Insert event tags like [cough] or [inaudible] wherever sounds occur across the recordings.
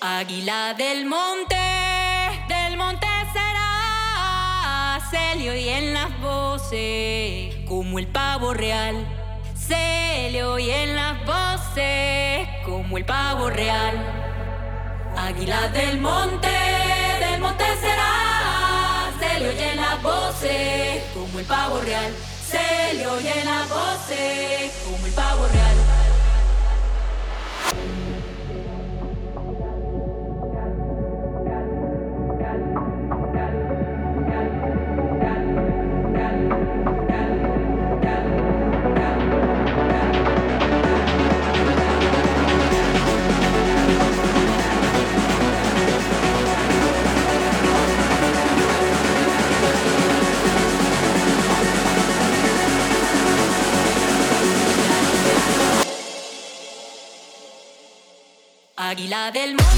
Águila del monte, del monte será se le oyen las voces, como el pavo real. Se le oyen las voces, como el pavo real. Águila del monte, del monte será se le oyen las voces, como el pavo real. Se le oyen las voces, como el pavo real. águila del mundo.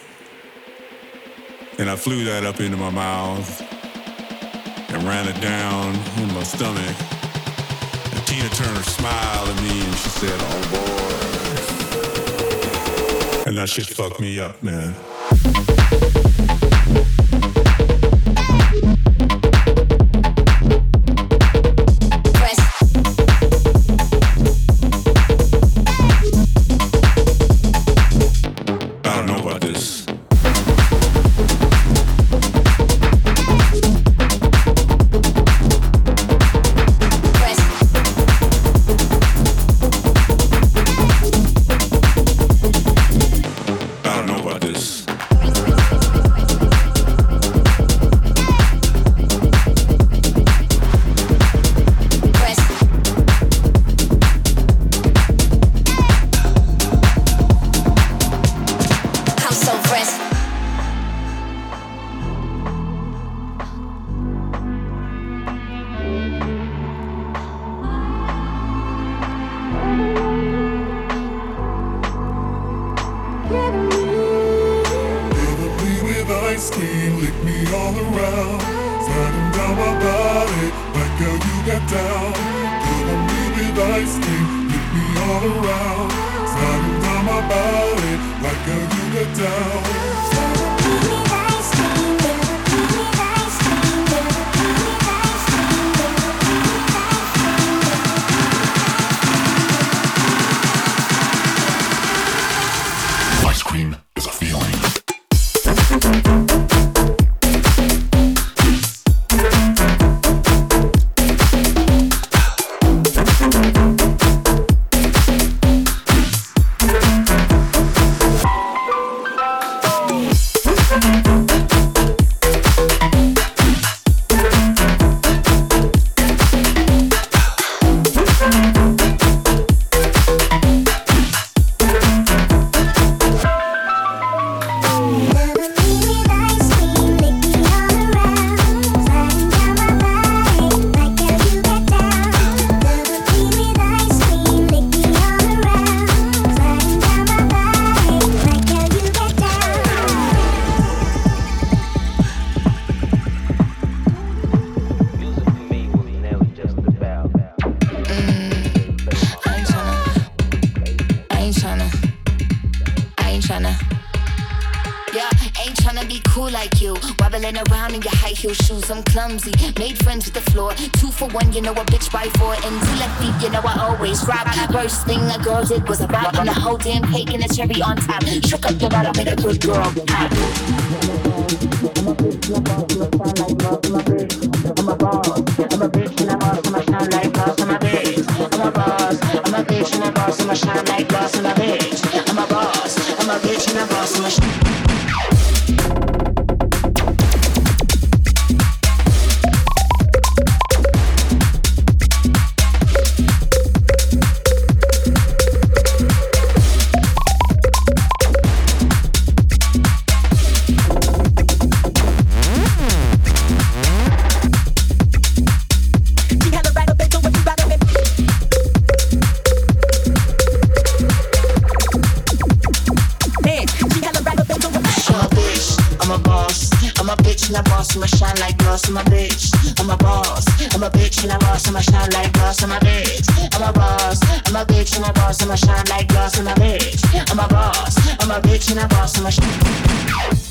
And I flew that up into my mouth and ran it down in my stomach. And Tina Turner smiled at me and she said, Oh boy. And that shit fucked me up, man. Yeah, ain't tryna be cool like I got down. On me with ice cream, lick me all around, sliding down my body like how you. Why I'm clumsy. Made friends with the floor. Two for one, you know a bitch by four. And feet, you know I always rock. First thing a girl did was a rock. And the whole damn cake and the cherry on top. Shook up the bottom, made a good girl. I'm a bitch and I'm a bitch. I'm a boss. I'm a bitch and I'm boss. I'm a shine like boss. I'm a bitch. I'm a boss. I'm a bitch and I'm boss. I'm a shine like boss. I'm a bitch. I'm a boss. I'm a bitch and I'm boss. I'm a shine. boss, I'ma shine like glass on my bitch. I'm a boss, I'm a bitch, I a boss, I'ma shine like glass on my bitch. I'm a boss, I'm a bitch and a boss, I'ma shine.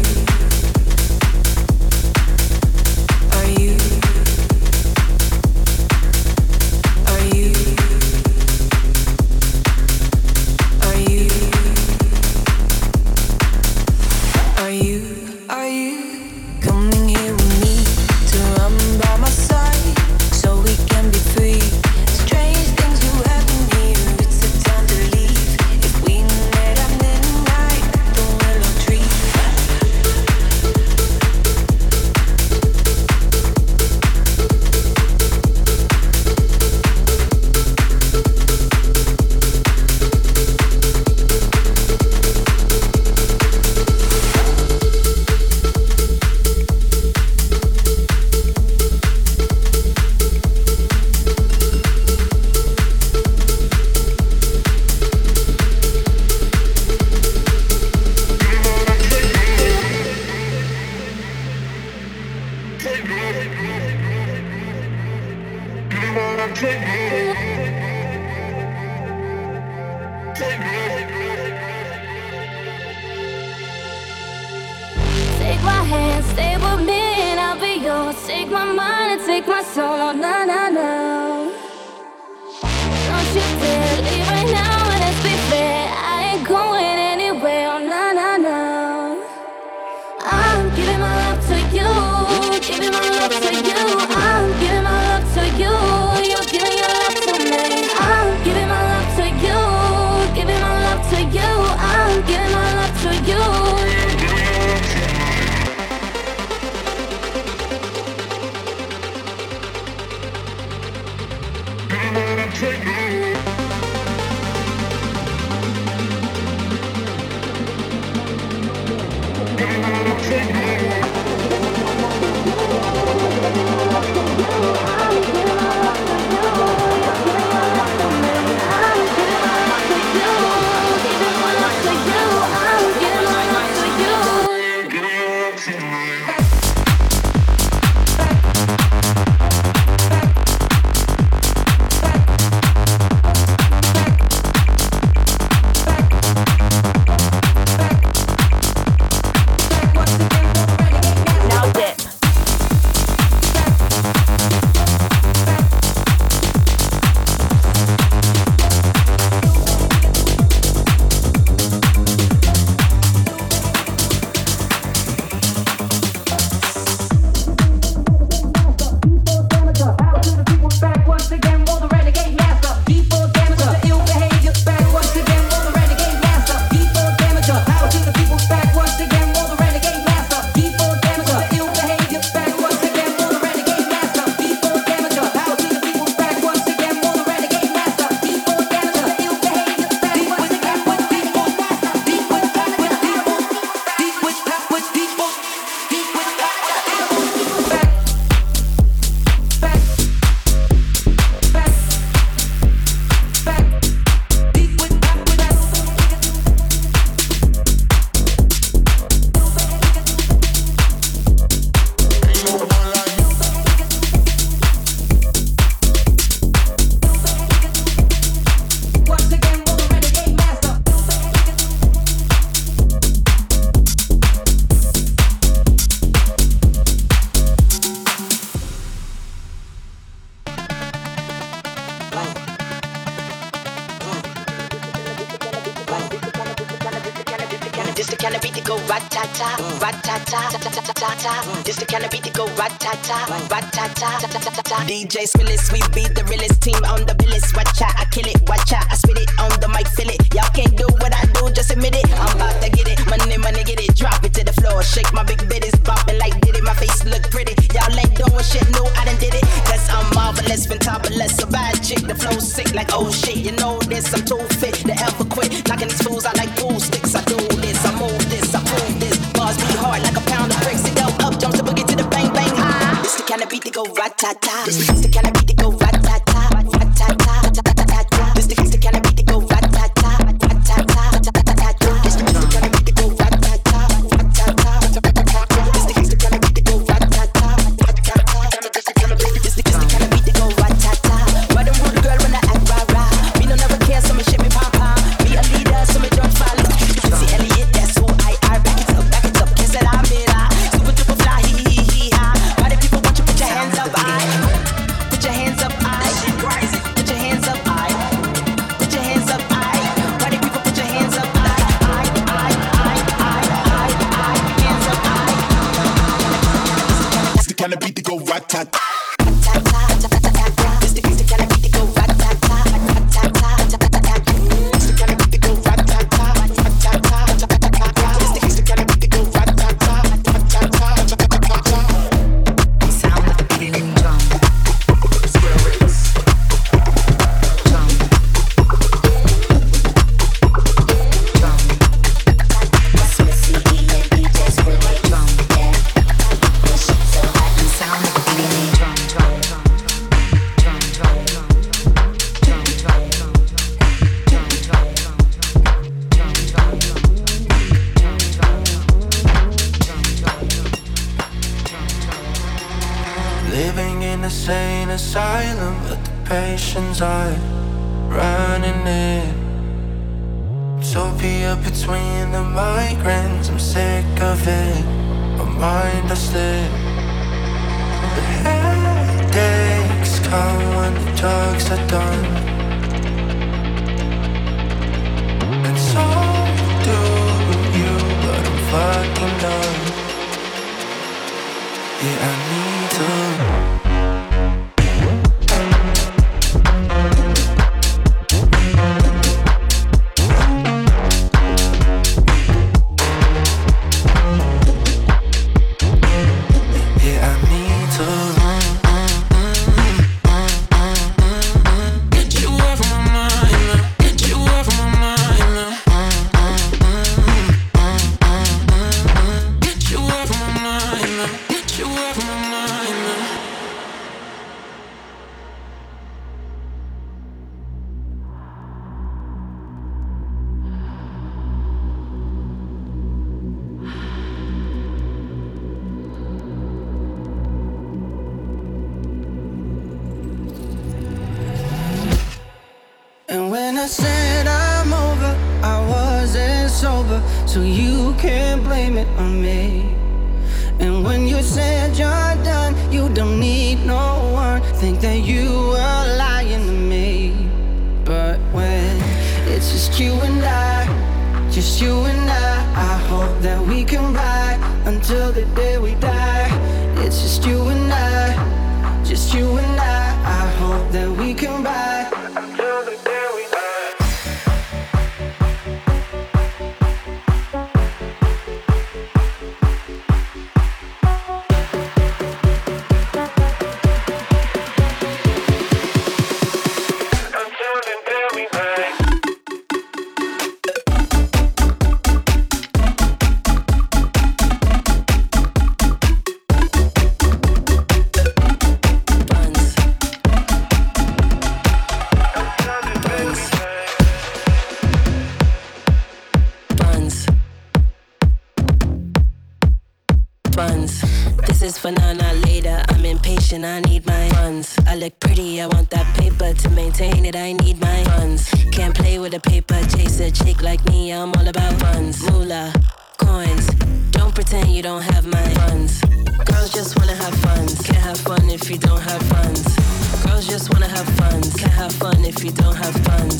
We be the realest team on the billest. Watch out, I kill it. Watch out, I spit it on the mic, feel it. Y'all can't do what I do, just admit it. I'm about to get it. Money, money, get it. Drop it to the floor. Shake my big bitties, bopping like did it. My face look pretty. Y'all ain't doing shit No, I done did it. Cause I'm marvelous, fantabulous. A bad chick, the flow sick like oh shit. You know this, I'm too fit The ever quit. Knocking these fools out like pool sticks. I do this, I move this, I prove this. Bars be hard like a kind of beat the go ratata? This is the kind of beat to go function, I need my funds. I look pretty, I want that paper to maintain it, I need my funds. Can't play with a paper Chase a chick like me, I'm all about funds. Moolah, coins, don't pretend you don't have my funds. Girls just wanna have funds, can't have fun if you don't have funds. Girls just wanna have funds, can't have fun if you don't have funds.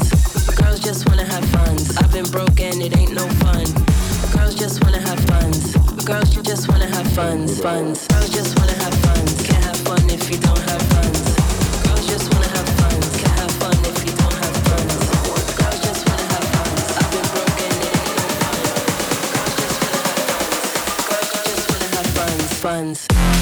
Girls just wanna have funds, I've been broken, it ain't no fun. Girls just wanna have funds. Girls, just wanna have funds, funds. Girls just wanna have funds. Can't have fun if you don't have funds. Girls just wanna have funds. Can't have fun if you don't have funds. Funds.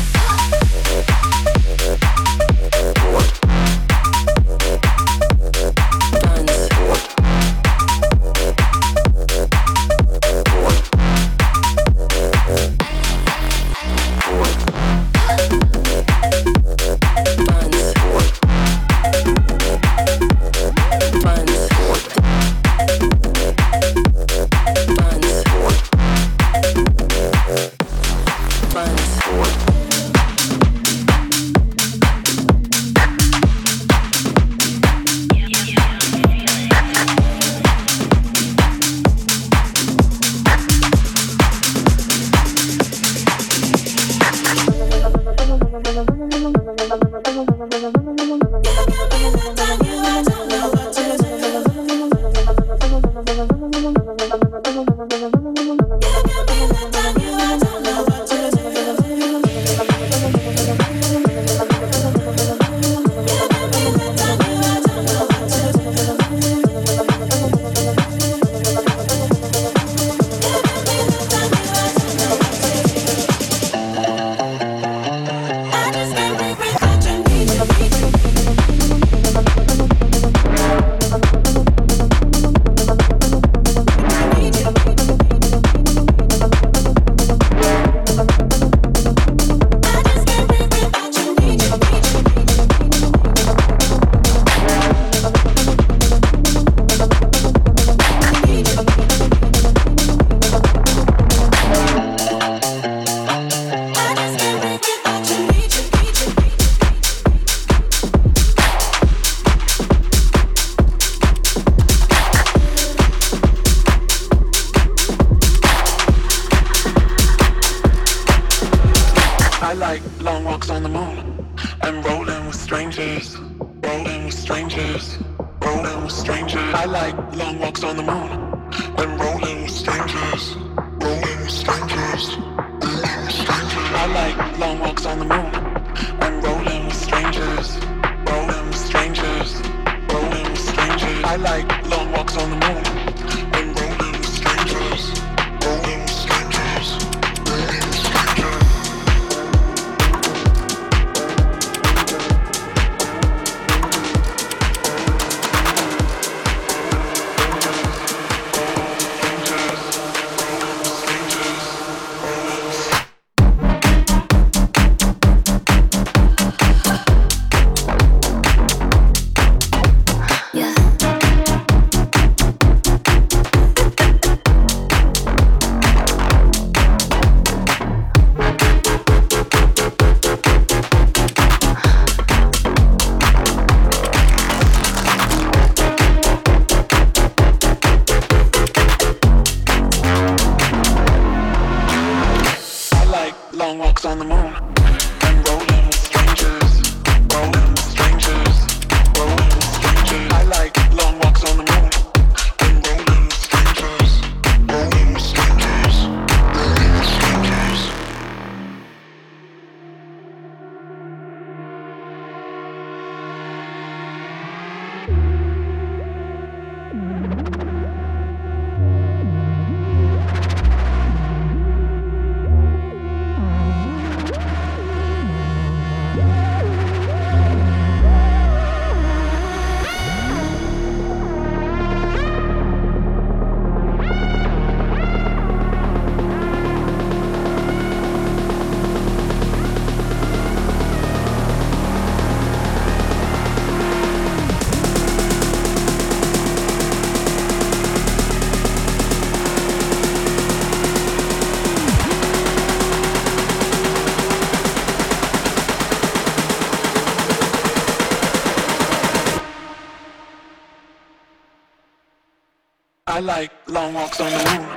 Funs. walks on wanna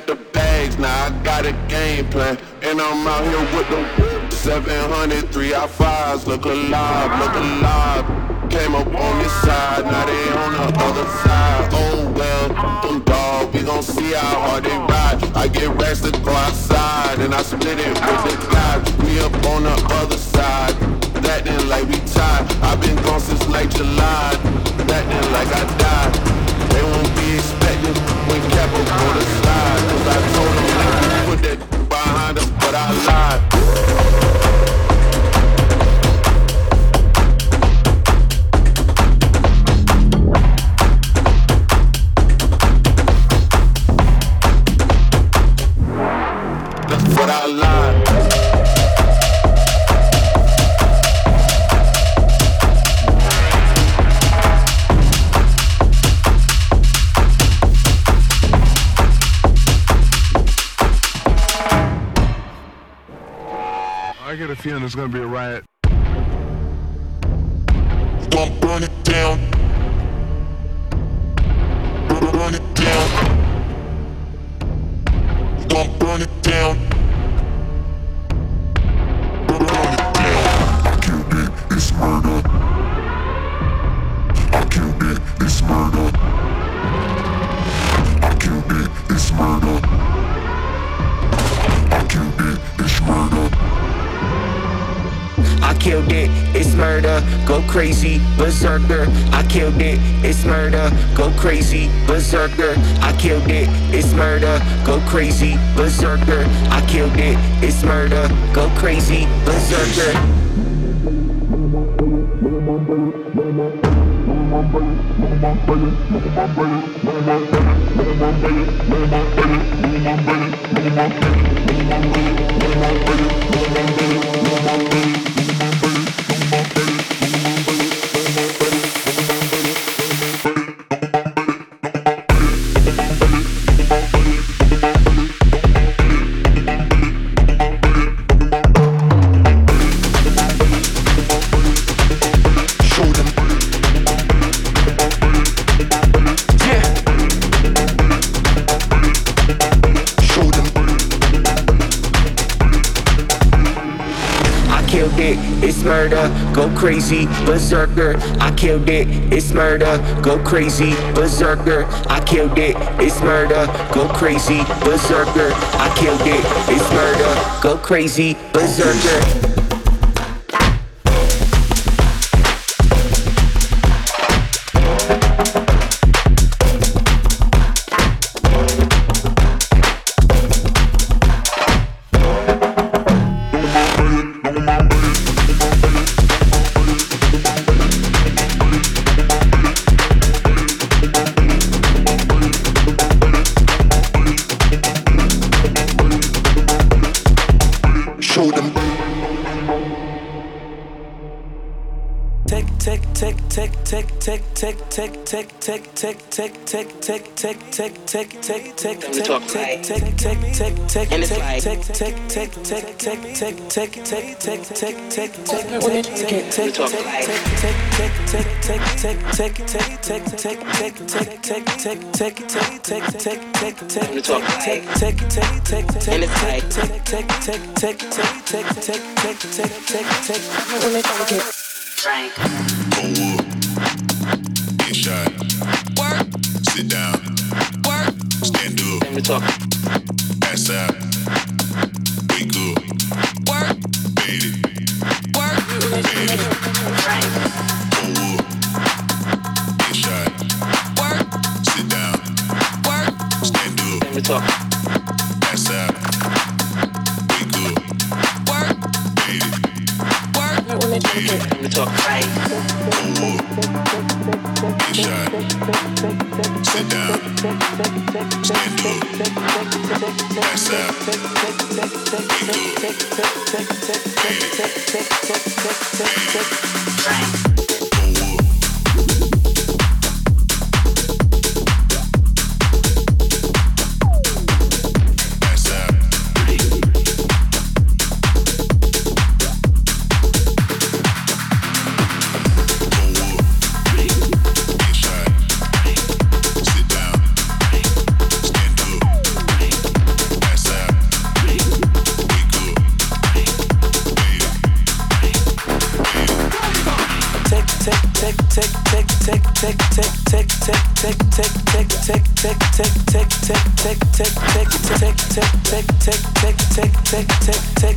the bags, now I got a game plan. And I'm out here with the 700, 3i5s, look alive, look alive. Came up on this side, now they on the other side. Oh well, them dog, we gon' see how hard they ride. I get racks to go outside, and I split it with the guys. We up on the other side, acting like we tied. I've been gone since late July, acting like I died. They won't be expecting. I told him, put that behind us, but I lied. It's gonna be a riot. Don't burn it down. Burn it down. Don't burn it down. killed it, it's murder. Go crazy, berserker. I killed it, it's murder. Go crazy, berserker. I killed it, it's murder. Go crazy, berserker. I killed it, it's murder. Go crazy, berserker. [laughs] killed it, it's murder, go crazy, berserker. I killed it, it's murder, go crazy, berserker. I killed it, it's murder, go crazy, berserker. I killed it, it's murder, go crazy, berserker. Have funs. I've been broken, it ain't no fun. Girls just wanna have funs. Girls just wanna have funs, funs. I like long walks on the moon. Frank. Sit down. Work. Stand up. Time to talk. Pass out.